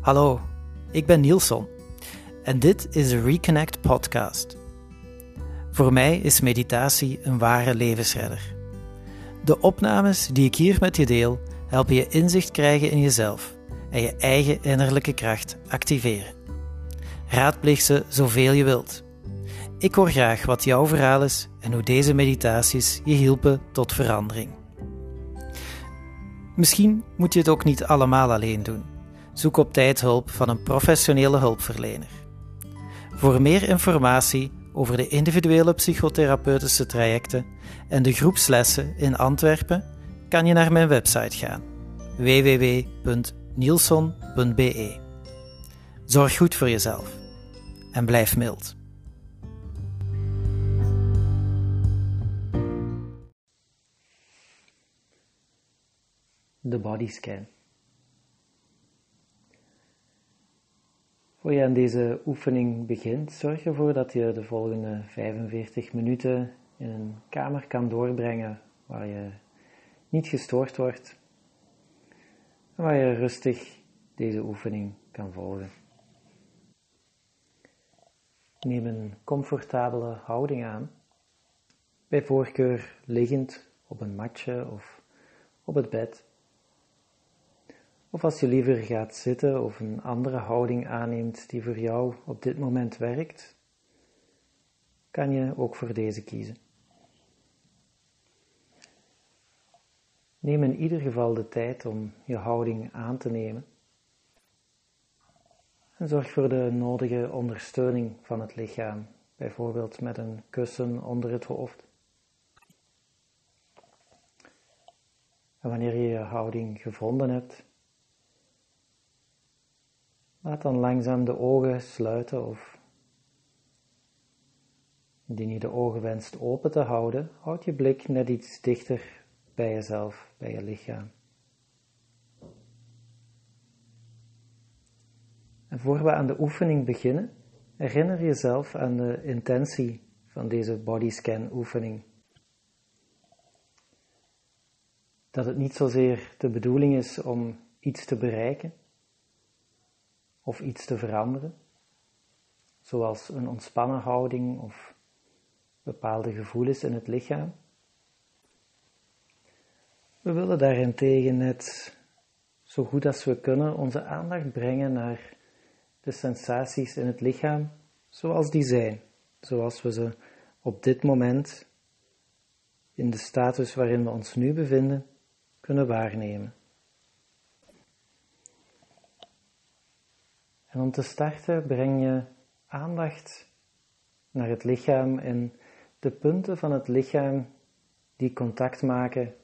Hallo, ik ben Nielson en dit is de Reconnect Podcast. Voor mij is meditatie een ware levensredder. De opnames die ik hier met je deel helpen je inzicht krijgen in jezelf en je eigen innerlijke kracht activeren. Raadpleeg ze zoveel je wilt. Ik hoor graag wat jouw verhaal is en hoe deze meditaties je hielpen tot verandering. Misschien moet je het ook niet allemaal alleen doen. Zoek op tijd hulp van een professionele hulpverlener. Voor meer informatie over de individuele psychotherapeutische trajecten en de groepslessen in Antwerpen kan je naar mijn website gaan www.nielson.be. Zorg goed voor jezelf en blijf mild. De bodyscan. Voor je aan deze oefening begint, zorg ervoor dat je de volgende 45 minuten in een kamer kan doorbrengen waar je niet gestoord wordt en waar je rustig deze oefening kan volgen. Neem een comfortabele houding aan, bij voorkeur liggend op een matje of op het bed. Of als je liever gaat zitten of een andere houding aanneemt die voor jou op dit moment werkt, kan je ook voor deze kiezen. Neem in ieder geval de tijd om je houding aan te nemen. En zorg voor de nodige ondersteuning van het lichaam, bijvoorbeeld met een kussen onder het hoofd. En wanneer je je houding gevonden hebt, laat dan langzaam de ogen sluiten of indien je de ogen wenst open te houden, houd je blik net iets dichter bij jezelf, bij je lichaam. En voor we aan de oefening beginnen, herinner jezelf aan de intentie van deze bodyscan oefening. Dat het niet zozeer de bedoeling is om iets te bereiken of iets te veranderen, zoals een ontspannen houding of bepaalde gevoelens in het lichaam. We willen daarentegen net zo goed als we kunnen onze aandacht brengen naar de sensaties in het lichaam zoals die zijn, zoals we ze op dit moment in de status waarin we ons nu bevinden kunnen waarnemen. En om te starten breng je aandacht naar het lichaam en de punten van het lichaam die contact maken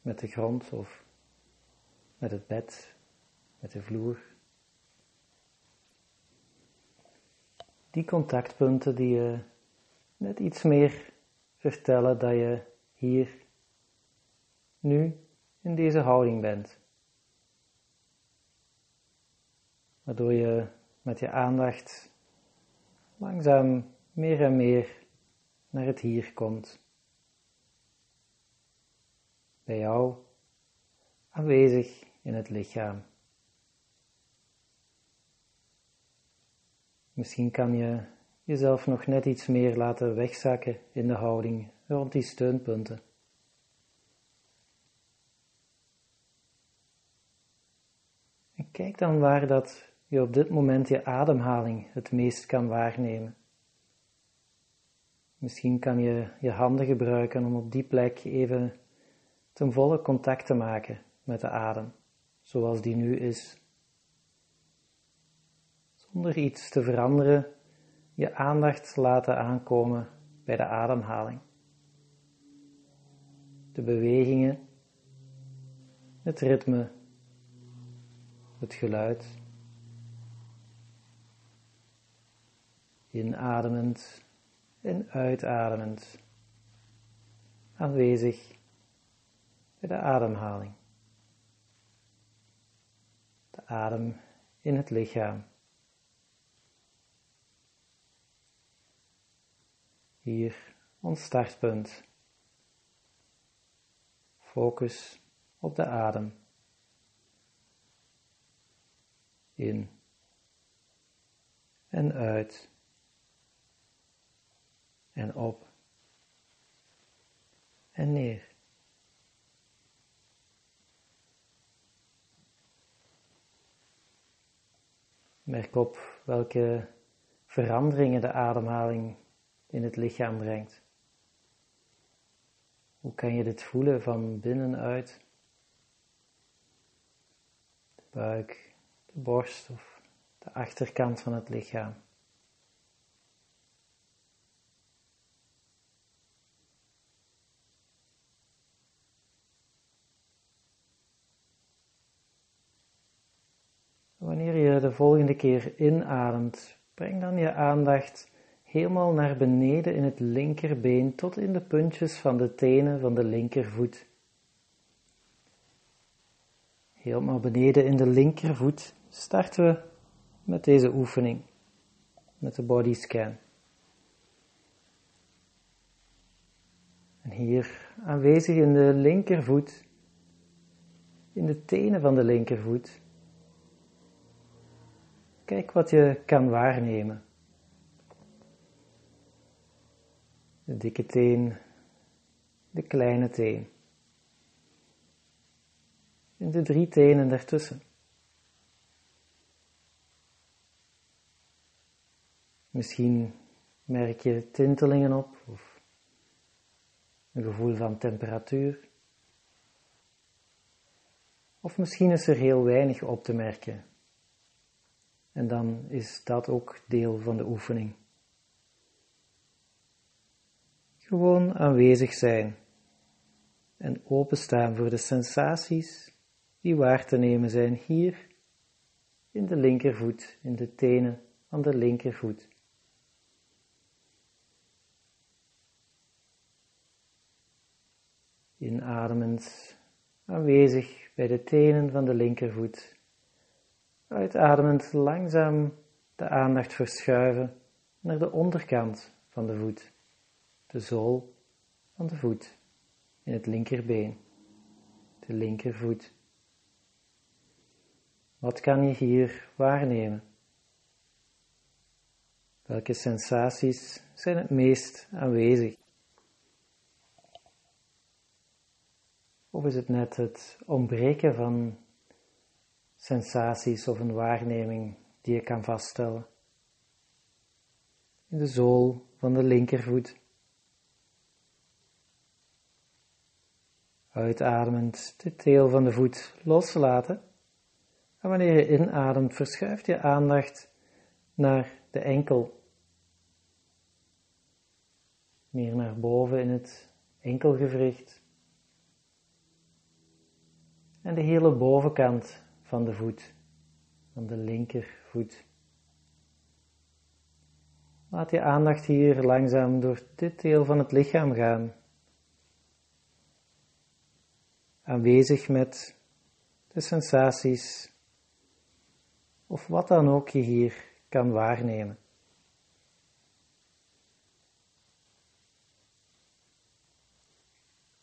met de grond of met het bed, met de vloer. Die contactpunten die je net iets meer vertellen dat je hier nu in deze houding bent. Waardoor je met je aandacht langzaam meer en meer naar het hier komt. Bij jou aanwezig in het lichaam. Misschien kan je jezelf nog net iets meer laten wegzakken in de houding rond die steunpunten. En kijk dan waar dat je op dit moment je ademhaling het meest kan waarnemen. Misschien kan je je handen gebruiken om op die plek even ten volle contact te maken met de adem, zoals die nu is. Zonder iets te veranderen, je aandacht laten aankomen bij de ademhaling. De bewegingen, het ritme, het geluid. Inademend en uitademend. Aanwezig bij de ademhaling. De adem in het lichaam. Hier ons startpunt. Focus op de adem. In en uit en op en neer. Merk op welke veranderingen de ademhaling in het lichaam brengt. Hoe kan je dit voelen van binnenuit? De buik, de borst of de achterkant van het lichaam. Wanneer je de volgende keer inademt, breng dan je aandacht helemaal naar beneden in het linkerbeen tot in de puntjes van de tenen van de linkervoet. Helemaal beneden in de linkervoet starten we met deze oefening, met de body scan. En hier aanwezig in de linkervoet, in de tenen van de linkervoet, kijk wat je kan waarnemen. de dikke teen, de kleine teen. En de drie tenen daartussen. Misschien merk je tintelingen op of een gevoel van temperatuur. Of misschien is er heel weinig op te merken. En dan is dat ook deel van de oefening. Gewoon aanwezig zijn en openstaan voor de sensaties die waar te nemen zijn hier in de linkervoet, in de tenen van de linkervoet. Inademend aanwezig bij de tenen van de linkervoet. Uitademend langzaam de aandacht verschuiven naar de onderkant van de voet de zool van de voet in het linkerbeen, de linkervoet. Wat kan je hier waarnemen? Welke sensaties zijn het meest aanwezig? Of is het net het ontbreken van sensaties of een waarneming die je kan vaststellen? In de zool van de linkervoet. Uitademend de teel van de voet loslaten. En wanneer je inademt, verschuift je aandacht naar de enkel. Meer naar boven in het enkelgewricht. En de hele bovenkant van de voet, van de linkervoet. Laat je aandacht hier langzaam door dit deel van het lichaam gaan aanwezig met de sensaties of wat dan ook je hier kan waarnemen.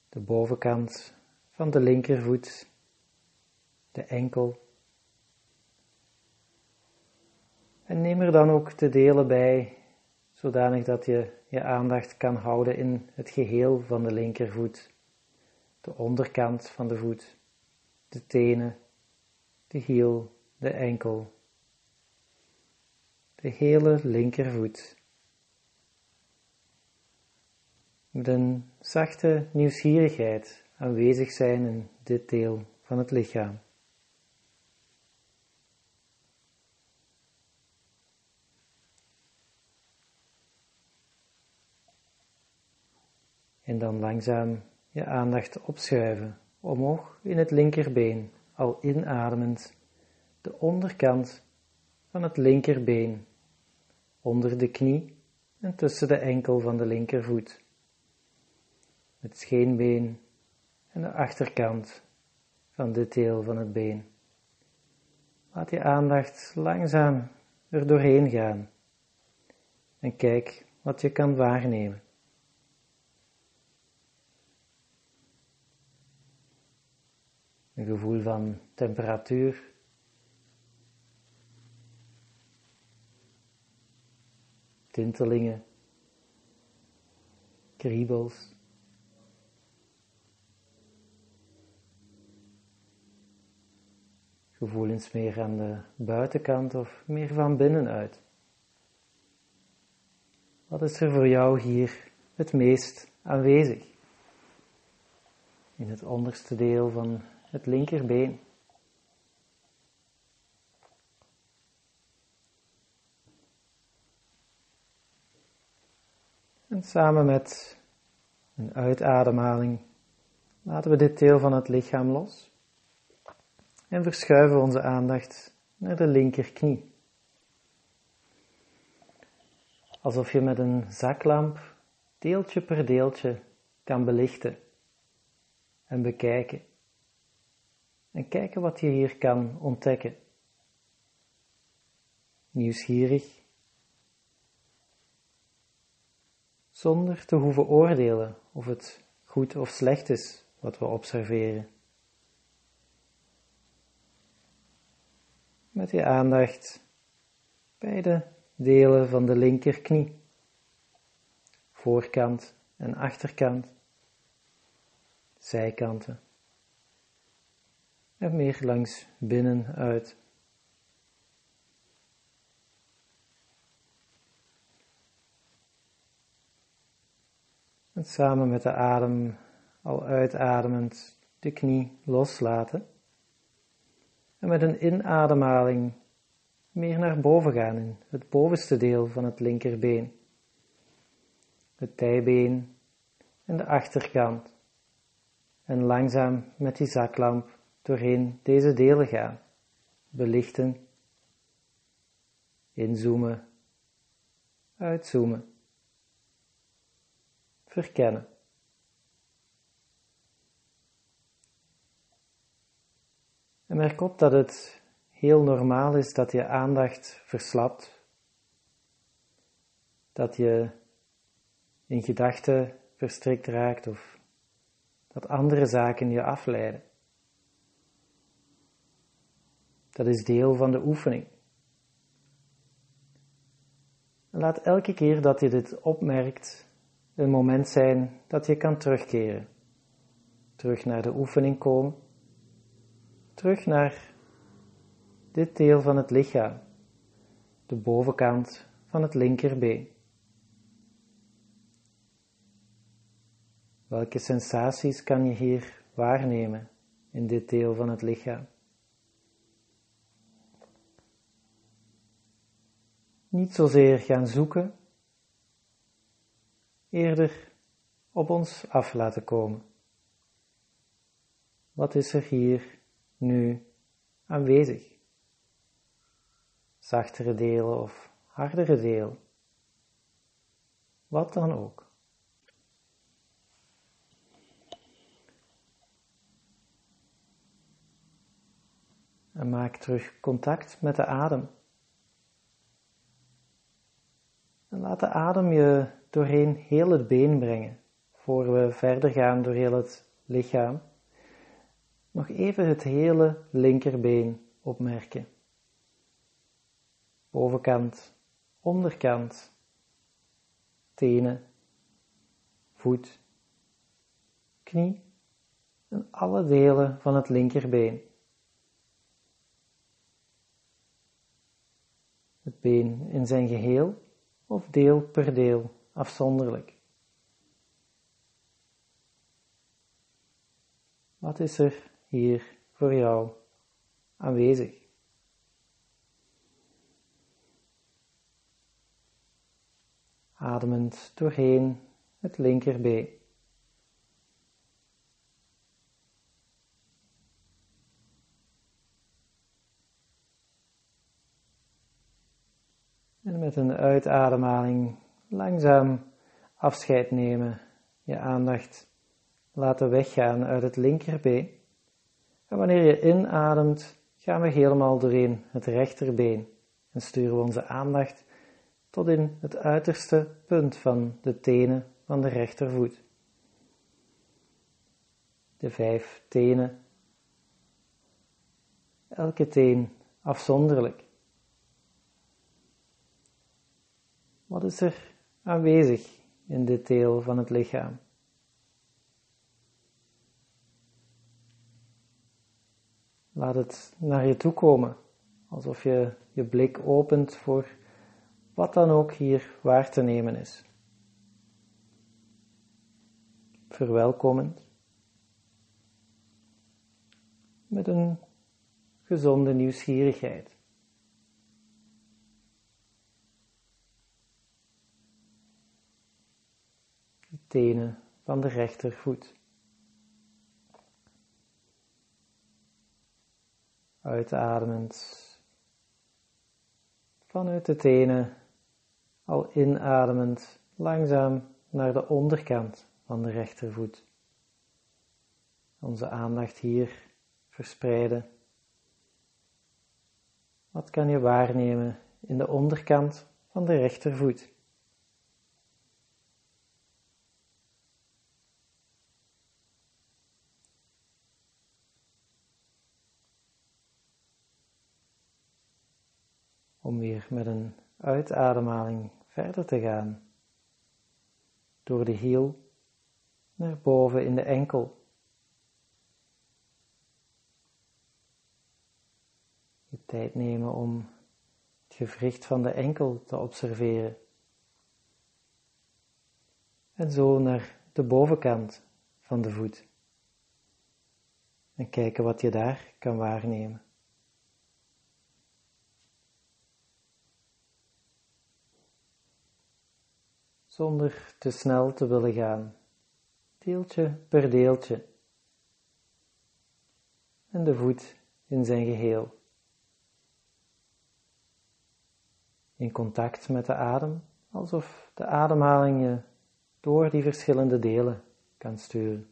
De bovenkant van de linkervoet, de enkel. En neem er dan ook de delen bij, zodanig dat je je aandacht kan houden in het geheel van de linkervoet de onderkant van de voet, de tenen, de hiel, de enkel, de hele linkervoet. Met een zachte nieuwsgierigheid aanwezig zijn in dit deel van het lichaam. En dan langzaam je aandacht opschuiven, omhoog in het linkerbeen, al inademend, de onderkant van het linkerbeen, onder de knie en tussen de enkel van de linkervoet, het scheenbeen en de achterkant van dit deel van het been. Laat je aandacht langzaam er doorheen gaan. En kijk wat je kan waarnemen. Een gevoel van temperatuur. tintelingen, kriebels. Gevoelens meer aan de buitenkant of meer van binnenuit. Wat is er voor jou hier het meest aanwezig? In het onderste deel van het linkerbeen. En samen met een uitademhaling laten we dit deel van het lichaam los en verschuiven onze aandacht naar de linkerknie. Alsof je met een zaklamp deeltje per deeltje kan belichten en bekijken. En kijken wat je hier kan ontdekken. Nieuwsgierig zonder te hoeven oordelen of het goed of slecht is wat we observeren. Met je aandacht bij de delen van de linkerknie, voorkant en achterkant, zijkanten en meer langs binnenuit. En samen met de adem al uitademend de knie loslaten. En met een inademhaling meer naar boven gaan in het bovenste deel van het linkerbeen. Het dijbeen en de achterkant. En langzaam met die zaklamp doorheen deze delen gaan. Belichten. Inzoomen. Uitzoomen verkennen. En merk op dat het heel normaal is dat je aandacht verslapt, dat je in gedachten verstrikt raakt of dat andere zaken je afleiden. Dat is deel van de oefening. En laat elke keer dat je dit opmerkt, een moment zijn dat je kan terugkeren. Terug naar de oefening komen. Terug naar dit deel van het lichaam, de bovenkant van het linkerbeen. Welke sensaties kan je hier waarnemen in dit deel van het lichaam? Niet zozeer gaan zoeken eerder op ons af laten komen. Wat is er hier nu aanwezig? Zachtere delen of hardere deel? Wat dan ook. En maak terug contact met de adem. En laat de adem je doorheen heel het been brengen, voor we verder gaan door heel het lichaam. Nog even het hele linkerbeen opmerken. Bovenkant, onderkant, tenen, voet, knie en alle delen van het linkerbeen. Het been in zijn geheel of deel per deel afzonderlijk. Wat is er hier voor jou aanwezig? Ademend doorheen het linkerbeen. En een uitademhaling langzaam afscheid nemen, je aandacht laten weggaan uit het linkerbeen. En wanneer je inademt, gaan we helemaal doorheen het rechterbeen en sturen we onze aandacht tot in het uiterste punt van de tenen van de rechtervoet. De vijf tenen, elke teen afzonderlijk. Wat is er aanwezig in dit deel van het lichaam? Laat het naar je toe komen, alsof je je blik opent voor wat dan ook hier waar te nemen is. Verwelkomend, met een gezonde nieuwsgierigheid. De tenen van de rechtervoet. Uitademend vanuit de tenen, al inademend langzaam naar de onderkant van de rechtervoet. Onze aandacht hier verspreiden. Wat kan je waarnemen in de onderkant van de rechtervoet? Om met een uitademhaling verder te gaan. Door de hiel naar boven in de enkel. Je tijd nemen om het gewricht van de enkel te observeren. En zo naar de bovenkant van de voet. En kijken wat je daar kan waarnemen. Zonder te snel te willen gaan, deeltje per deeltje. En de voet in zijn geheel. in contact met de adem, alsof de ademhaling je door die verschillende delen kan sturen.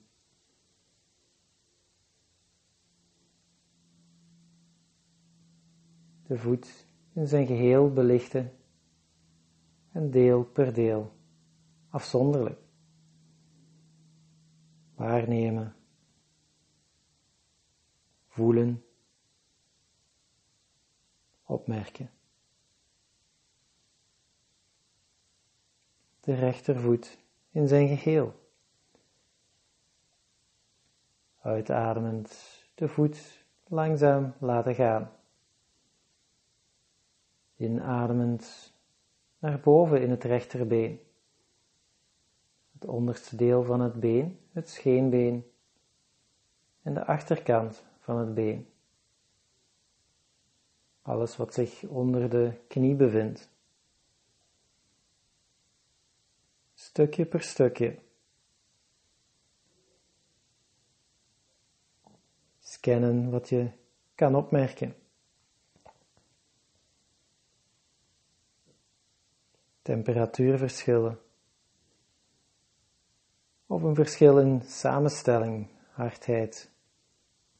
De voet in zijn geheel belichten en deel per deel, afzonderlijk. Waarnemen, voelen, opmerken. de rechtervoet in zijn geheel. Uitademend de voet langzaam laten gaan. Inademend naar boven in het rechterbeen. Het onderste deel van het been, het scheenbeen en de achterkant van het been. Alles wat zich onder de knie bevindt. stukje per stukje. Scannen wat je kan opmerken. Temperatuurverschillen. Of een verschil in samenstelling, hardheid,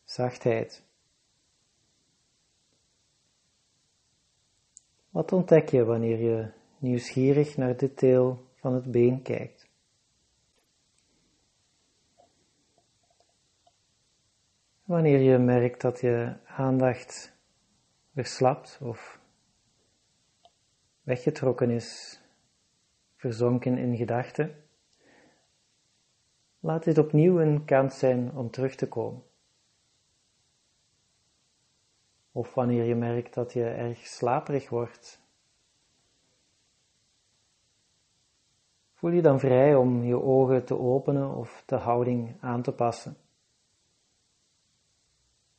zachtheid. Wat ontdek je wanneer je nieuwsgierig naar dit deel van het been kijkt. Wanneer je merkt dat je aandacht verslapt of weggetrokken is, verzonken in gedachten, laat dit opnieuw een kans zijn om terug te komen. Of wanneer je merkt dat je erg slaperig wordt Voel je dan vrij om je ogen te openen of de houding aan te passen.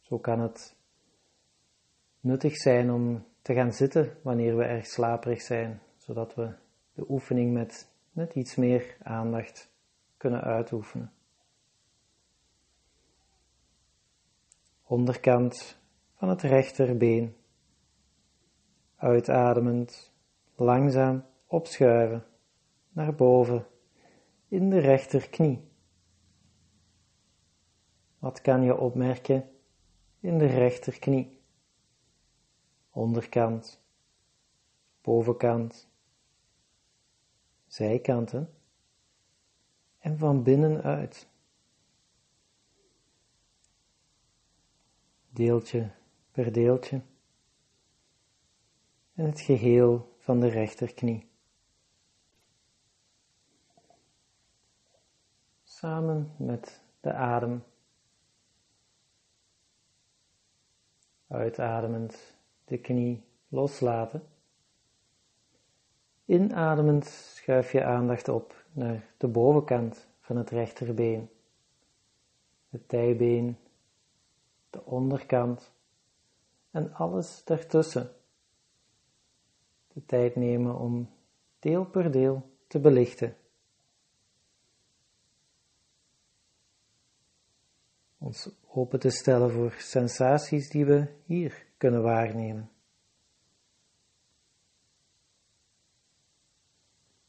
Zo kan het nuttig zijn om te gaan zitten wanneer we erg slaperig zijn, zodat we de oefening met net iets meer aandacht kunnen uitoefenen. Onderkant van het rechterbeen. Uitademend, langzaam opschuiven naar boven in de rechterknie. Wat kan je opmerken in de rechterknie? Onderkant, bovenkant, zijkanten en van binnenuit. Deeltje per deeltje en het geheel van de rechterknie. Samen met de adem. Uitademend de knie loslaten. Inademend schuif je aandacht op naar de bovenkant van het rechterbeen, het dijbeen, de onderkant en alles daartussen. De tijd nemen om deel per deel te belichten. Ons open te stellen voor sensaties die we hier kunnen waarnemen.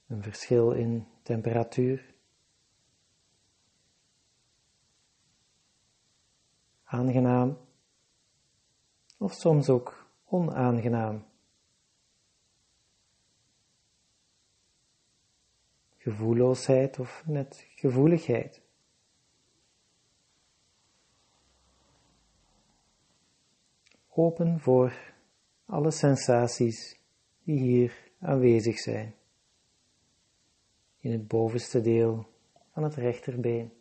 Een verschil in temperatuur. Aangenaam of soms ook onaangenaam. Gevoelloosheid of net gevoeligheid. Open voor alle sensaties die hier aanwezig zijn in het bovenste deel van het rechterbeen.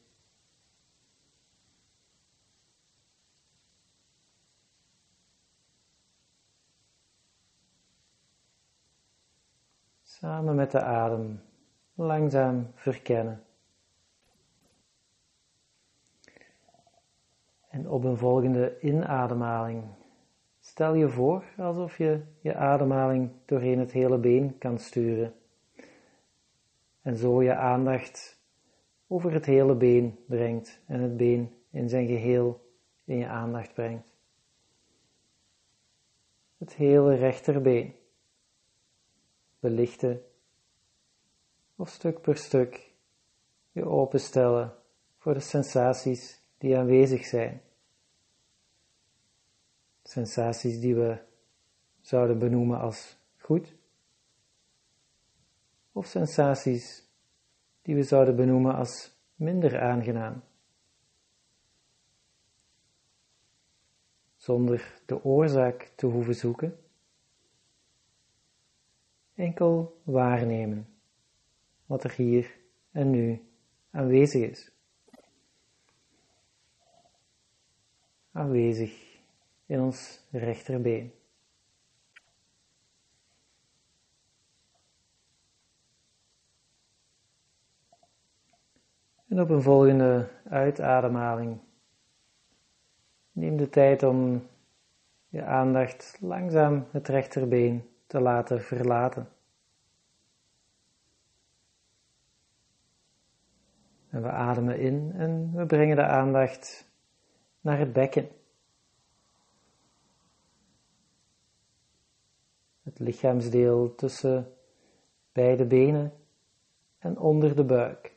Samen met de adem langzaam verkennen. En op een volgende inademhaling stel je voor alsof je je ademhaling doorheen het hele been kan sturen en zo je aandacht over het hele been brengt en het been in zijn geheel in je aandacht brengt. Het hele rechterbeen belichten of stuk per stuk je openstellen voor de sensaties die aanwezig zijn. Sensaties die we zouden benoemen als goed of sensaties die we zouden benoemen als minder aangenaam. Zonder de oorzaak te hoeven zoeken, enkel waarnemen wat er hier en nu aanwezig is. Aanwezig in ons rechterbeen. Op een volgende uitademhaling neem de tijd om je aandacht langzaam het rechterbeen te laten verlaten. En we ademen in en we brengen de aandacht naar het bekken. Het lichaamsdeel tussen beide benen en onder de buik.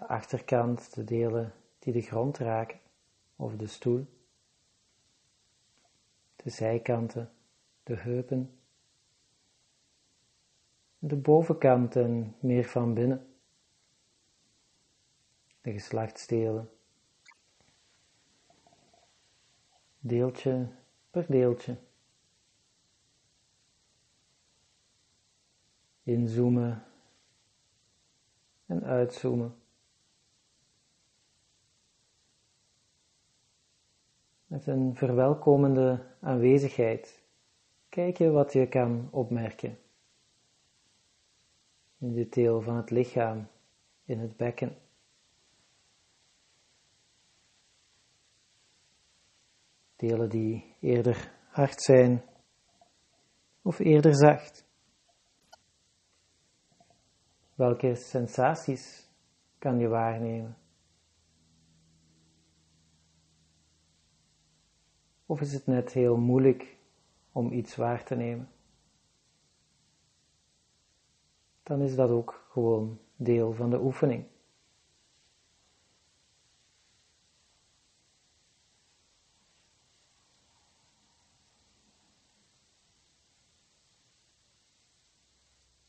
De achterkant, de delen die de grond raken, of de stoel, de zijkanten, de heupen, de bovenkant en meer van binnen, de geslachtsdelen, deeltje per deeltje. Inzoomen en uitzoomen. Met een verwelkomende aanwezigheid. Kijk je wat je kan opmerken. In dit deel van het lichaam, in het bekken. Delen die eerder hard zijn of eerder zacht. Welke sensaties kan je waarnemen? Of is het net heel moeilijk om iets waar te nemen? Dan is dat ook gewoon deel van de oefening.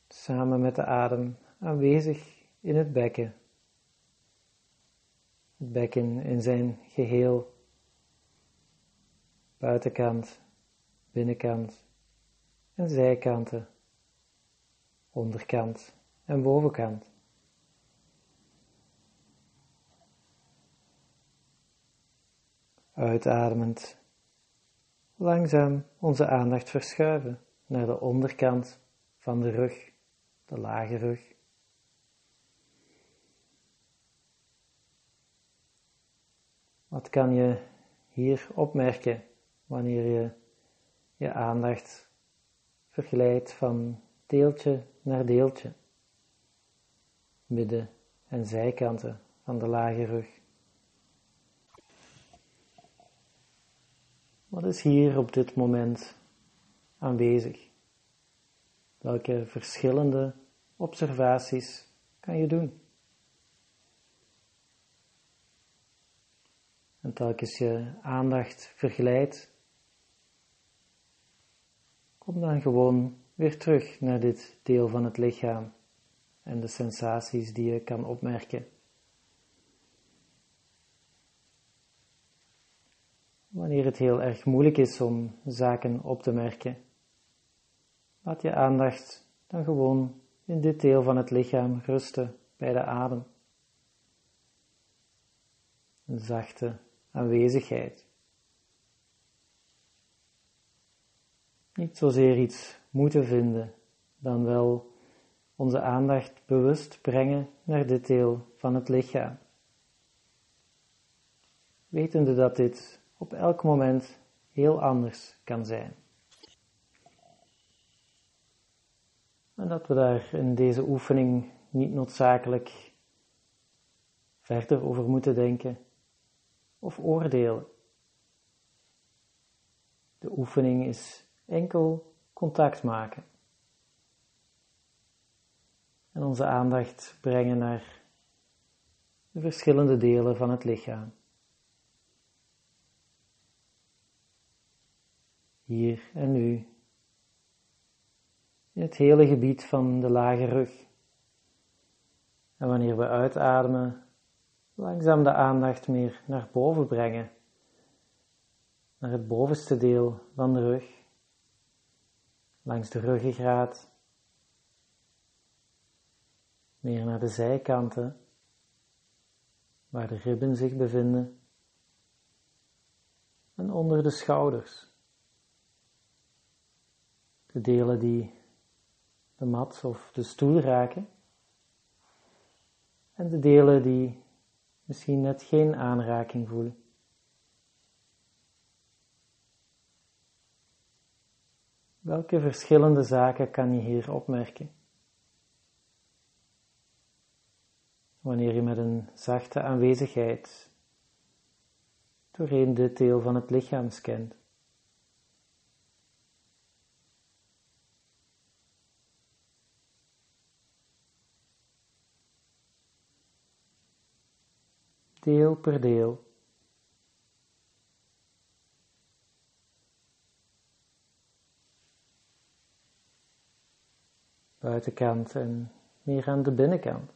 Samen met de adem aanwezig in het bekken. Het bekken in zijn geheel buitenkant, binnenkant en zijkanten, onderkant en bovenkant. Uitademend, langzaam onze aandacht verschuiven naar de onderkant van de rug, de lage rug. Wat kan je hier opmerken wanneer je je aandacht vergelijdt van deeltje naar deeltje, midden- en zijkanten van de lage rug? Wat is hier op dit moment aanwezig? Welke verschillende observaties kan je doen? En telkens je aandacht vergelijdt, kom dan gewoon weer terug naar dit deel van het lichaam en de sensaties die je kan opmerken. wanneer het heel erg moeilijk is om zaken op te merken. Laat je aandacht dan gewoon in dit deel van het lichaam rusten bij de adem. Een zachte aanwezigheid. Niet zozeer iets moeten vinden, dan wel onze aandacht bewust brengen naar dit deel van het lichaam. Wetende dat dit op elk moment heel anders kan zijn. En dat we daar in deze oefening niet noodzakelijk verder over moeten denken of oordelen. De oefening is enkel contact maken. En onze aandacht brengen naar de verschillende delen van het lichaam. hier en nu, in het hele gebied van de lage rug. En wanneer we uitademen, langzaam de aandacht meer naar boven brengen, naar het bovenste deel van de rug, langs de ruggengraat, meer naar de zijkanten, waar de ribben zich bevinden, en onder de schouders. De delen die de mat of de stoel raken. En de delen die misschien net geen aanraking voelen. Welke verschillende zaken kan je hier opmerken? Wanneer je met een zachte aanwezigheid doorheen dit deel van het lichaam scant. deel per deel. Buitenkant en meer aan de binnenkant.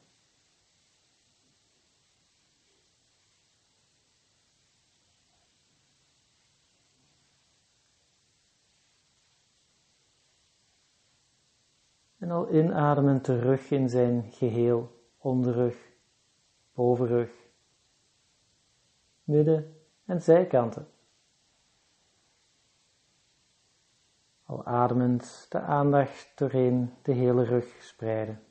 En al inademen terug in zijn geheel, onderrug, bovenrug, midden- en zijkanten. Al ademend de aandacht doorheen de hele rug spreiden.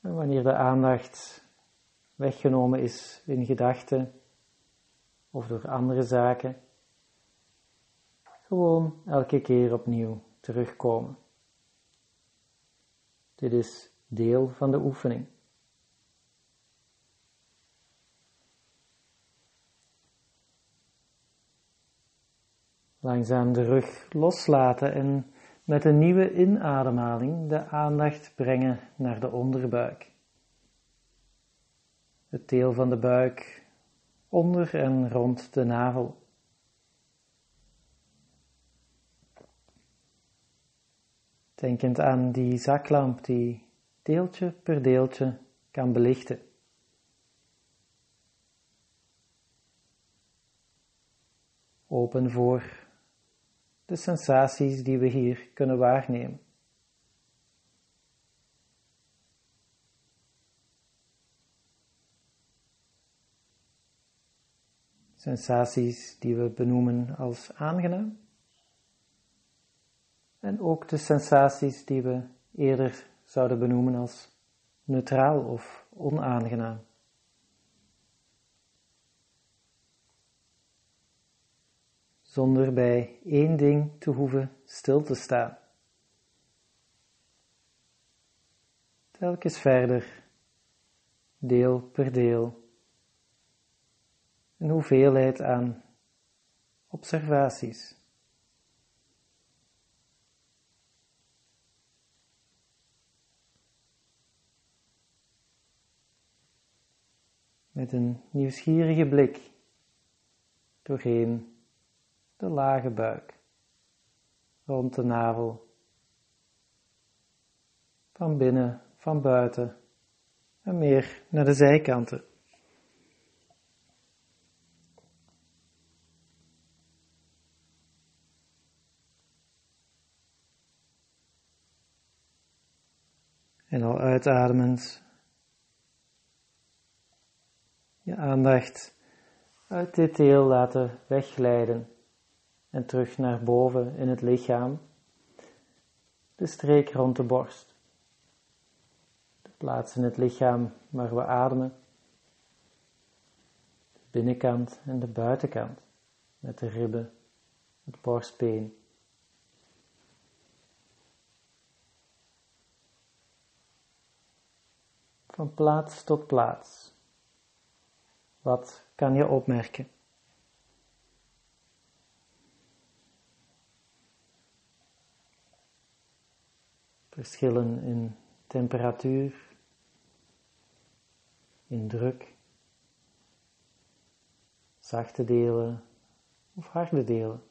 En wanneer de aandacht weggenomen is in gedachten of door andere zaken, gewoon elke keer opnieuw terugkomen. Dit is deel van de oefening. Langzaam de rug loslaten en met een nieuwe inademhaling de aandacht brengen naar de onderbuik. Het deel van de buik onder en rond de navel. Denkend aan die zaklamp die deeltje per deeltje kan belichten. Open voor de sensaties die we hier kunnen waarnemen. Sensaties die we benoemen als aangenaam. En ook de sensaties die we eerder zouden benoemen als neutraal of onaangenaam. Zonder bij één ding te hoeven stil te staan. Telkens verder, deel per deel, een hoeveelheid aan observaties. Met een nieuwsgierige blik doorheen de lage buik, rond de navel, van binnen, van buiten en meer naar de zijkanten. En al uitademend je aandacht uit dit deel laten wegglijden en terug naar boven in het lichaam, de streek rond de borst. De plaats in het lichaam waar we ademen, de binnenkant en de buitenkant, met de ribben, het borstbeen. Van plaats tot plaats. Wat kan je opmerken? Verschillen in temperatuur, in druk, zachte delen of harde delen.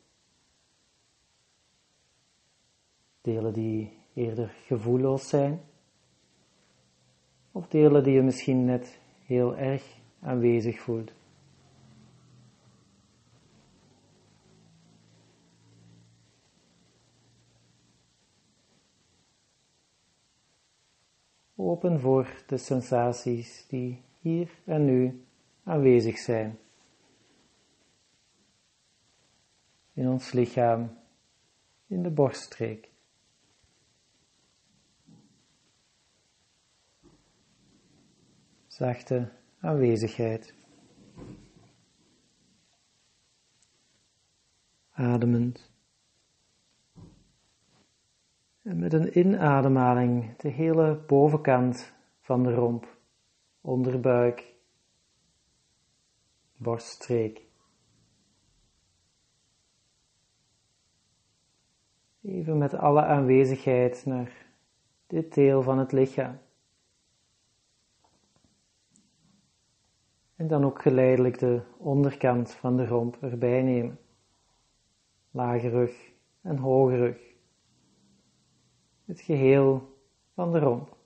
Delen die eerder gevoelloos zijn, of delen die je misschien net heel erg aanwezig voelt. Open voor de sensaties die hier en nu aanwezig zijn. In ons lichaam, in de borststreek. Zachte aanwezigheid. Ademend. En met een inademhaling de hele bovenkant van de romp, onderbuik, borststreek. Even met alle aanwezigheid naar dit deel van het lichaam. En dan ook geleidelijk de onderkant van de romp erbij nemen. Lage rug en hoge rug. Het geheel van de romp.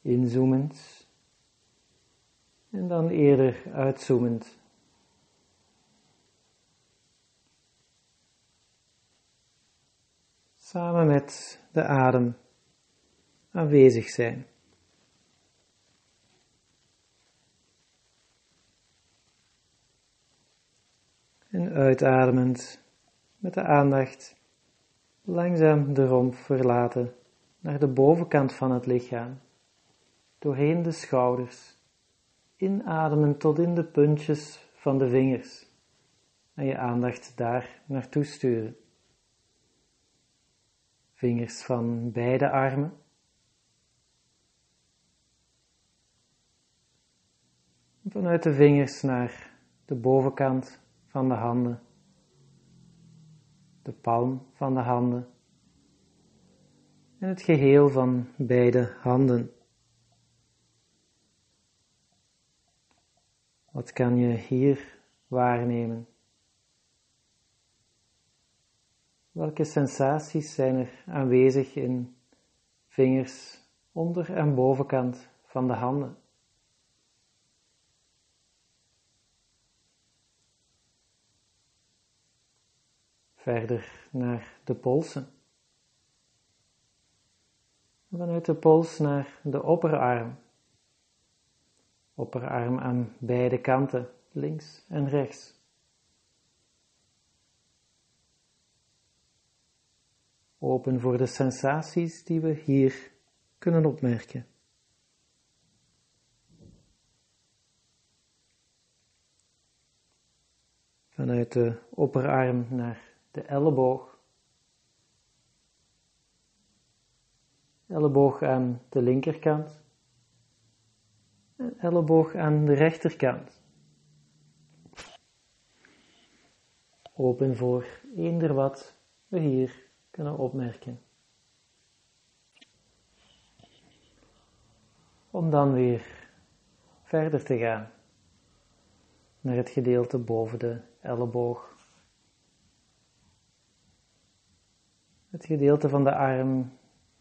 Inzoomend en dan eerder uitzoomend. Samen met de adem aanwezig zijn. En uitademend met de aandacht langzaam de romp verlaten naar de bovenkant van het lichaam, doorheen de schouders, inademen tot in de puntjes van de vingers en je aandacht daar naartoe sturen. Vingers van beide armen Vanuit de vingers naar de bovenkant van de handen, de palm van de handen en het geheel van beide handen. Wat kan je hier waarnemen? Welke sensaties zijn er aanwezig in vingers onder en bovenkant van de handen? Verder naar de polsen. Vanuit de pols naar de opperarm. Opperarm aan beide kanten, links en rechts. Open voor de sensaties die we hier kunnen opmerken. Vanuit de opperarm naar de elleboog. Elleboog aan de linkerkant. En elleboog aan de rechterkant. Open voor eender wat we hier kunnen opmerken. Om dan weer verder te gaan naar het gedeelte boven de elleboog. Het gedeelte van de arm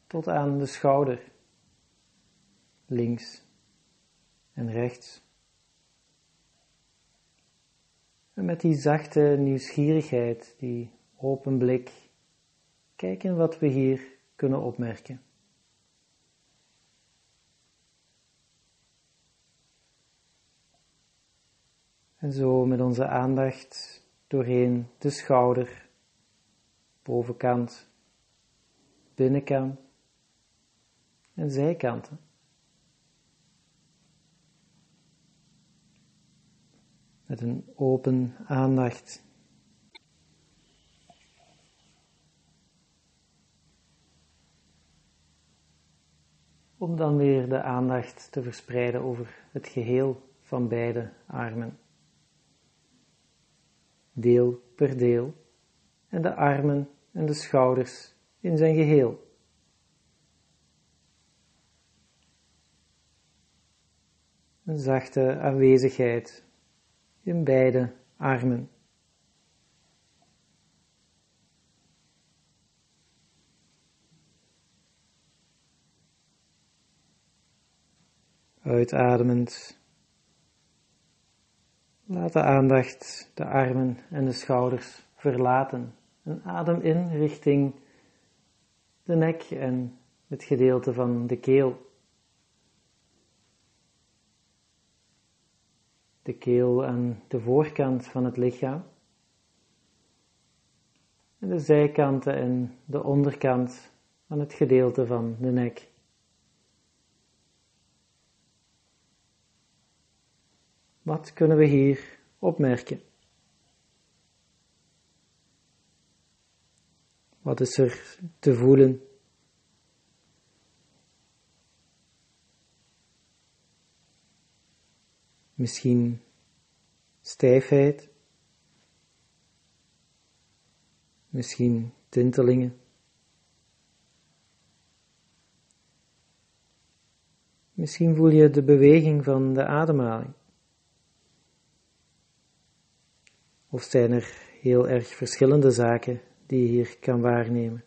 tot aan de schouder, links en rechts. En met die zachte nieuwsgierigheid, die open blik, kijken wat we hier kunnen opmerken. En zo met onze aandacht doorheen de schouder, bovenkant, binnenkant en zijkanten. Met een open aandacht. Om dan weer de aandacht te verspreiden over het geheel van beide armen deel per deel, en de armen en de schouders in zijn geheel. Een zachte aanwezigheid in beide armen. Uitademend Laat de aandacht de armen en de schouders verlaten. En adem in richting de nek en het gedeelte van de keel. De keel aan de voorkant van het lichaam. En de zijkanten en de onderkant van het gedeelte van de nek. Wat kunnen we hier opmerken? Wat is er te voelen? Misschien stijfheid, misschien tintelingen. Misschien voel je de beweging van de ademhaling. Of zijn er heel erg verschillende zaken die je hier kan waarnemen?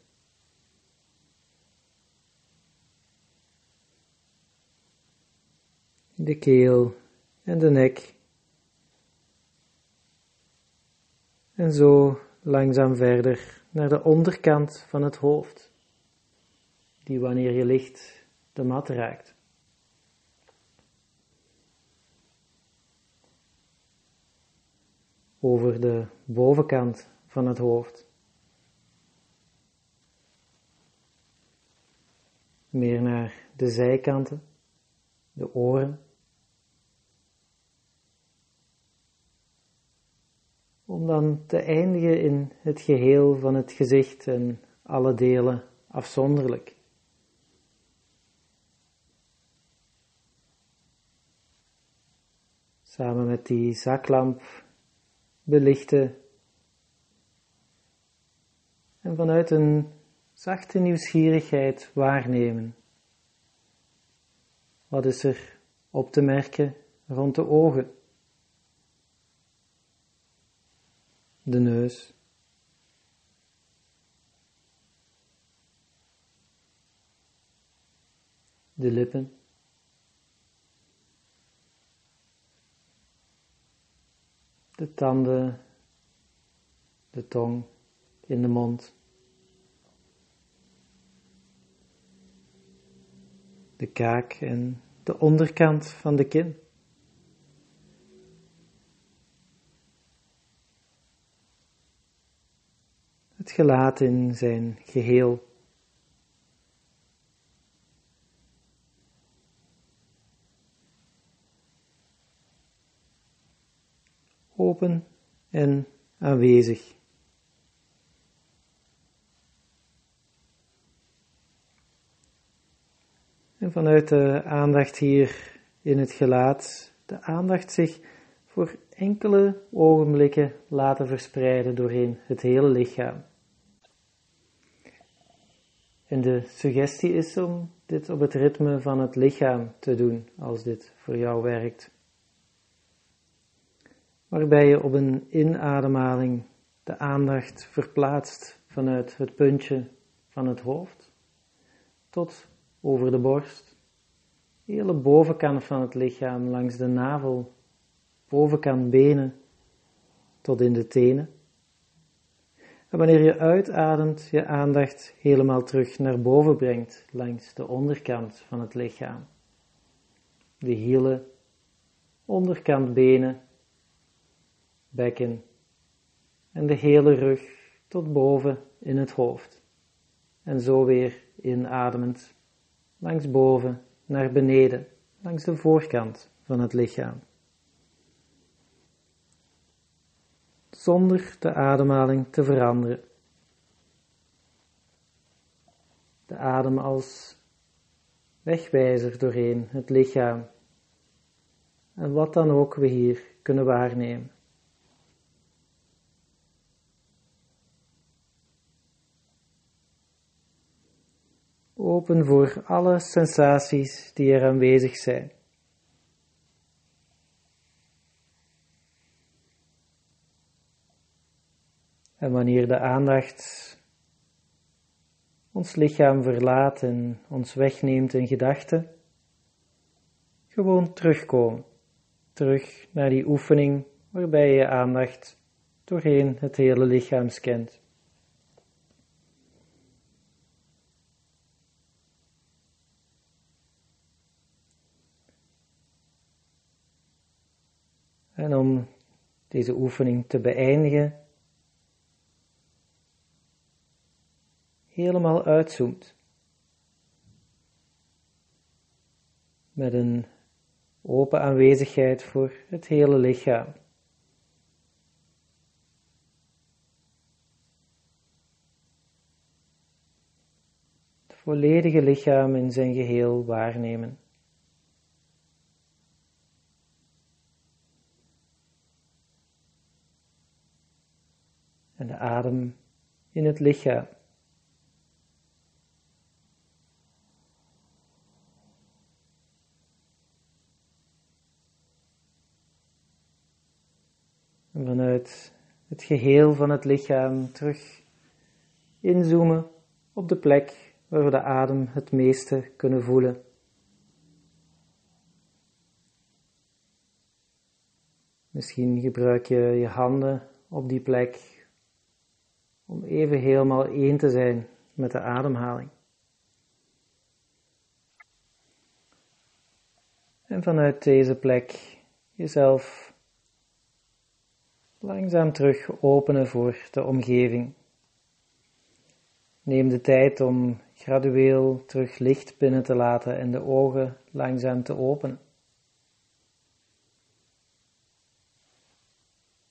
De keel en de nek. En zo langzaam verder naar de onderkant van het hoofd, die wanneer je ligt de mat raakt. over de bovenkant van het hoofd. Meer naar de zijkanten, de oren. Om dan te eindigen in het geheel van het gezicht en alle delen afzonderlijk. Samen met die zaklamp belichten. En vanuit een zachte nieuwsgierigheid waarnemen. Wat is er op te merken rond de ogen? De neus. De lippen. de tanden, de tong, in de mond. De kaak en de onderkant van de kin. Het gelaat in zijn geheel. Open en aanwezig. En vanuit de aandacht hier in het gelaat, de aandacht zich voor enkele ogenblikken laten verspreiden doorheen het hele lichaam. En de suggestie is om dit op het ritme van het lichaam te doen, als dit voor jou werkt. Waarbij je op een inademhaling de aandacht verplaatst vanuit het puntje van het hoofd tot over de borst, hele bovenkant van het lichaam langs de navel, bovenkant benen tot in de tenen. En wanneer je uitademt, je aandacht helemaal terug naar boven brengt, langs de onderkant van het lichaam. De hielen, onderkant benen, bekken en de hele rug tot boven in het hoofd. En zo weer inademend langs boven naar beneden, langs de voorkant van het lichaam. Zonder de ademhaling te veranderen. De adem als wegwijzer doorheen het lichaam. En wat dan ook we hier kunnen waarnemen. Open voor alle sensaties die er aanwezig zijn. En wanneer de aandacht ons lichaam verlaat en ons wegneemt in gedachten, gewoon terugkomen. Terug naar die oefening waarbij je aandacht doorheen het hele lichaam scant. En om deze oefening te beëindigen, helemaal uitzoomt. Met een open aanwezigheid voor het hele lichaam. Het volledige lichaam in zijn geheel waarnemen. En de adem in het lichaam. En vanuit het geheel van het lichaam terug inzoomen op de plek waar we de adem het meeste kunnen voelen. Misschien gebruik je je handen op die plek om even helemaal één te zijn met de ademhaling. En vanuit deze plek jezelf langzaam terug openen voor de omgeving. Neem de tijd om gradueel terug licht binnen te laten en de ogen langzaam te openen.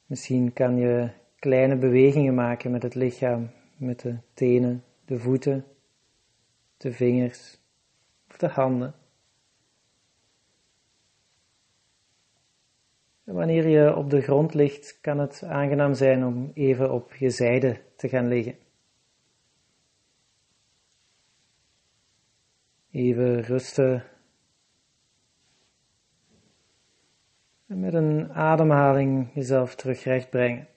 Misschien kan je kleine bewegingen maken met het lichaam, met de tenen, de voeten, de vingers of de handen. En wanneer je op de grond ligt, kan het aangenaam zijn om even op je zijde te gaan liggen. Even rusten. En met een ademhaling jezelf terug recht brengen.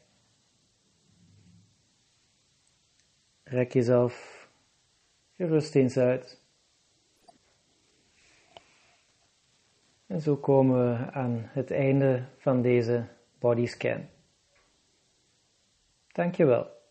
Rek jezelf gerust eens uit. En zo komen we aan het einde van deze bodyscan. Dankjewel.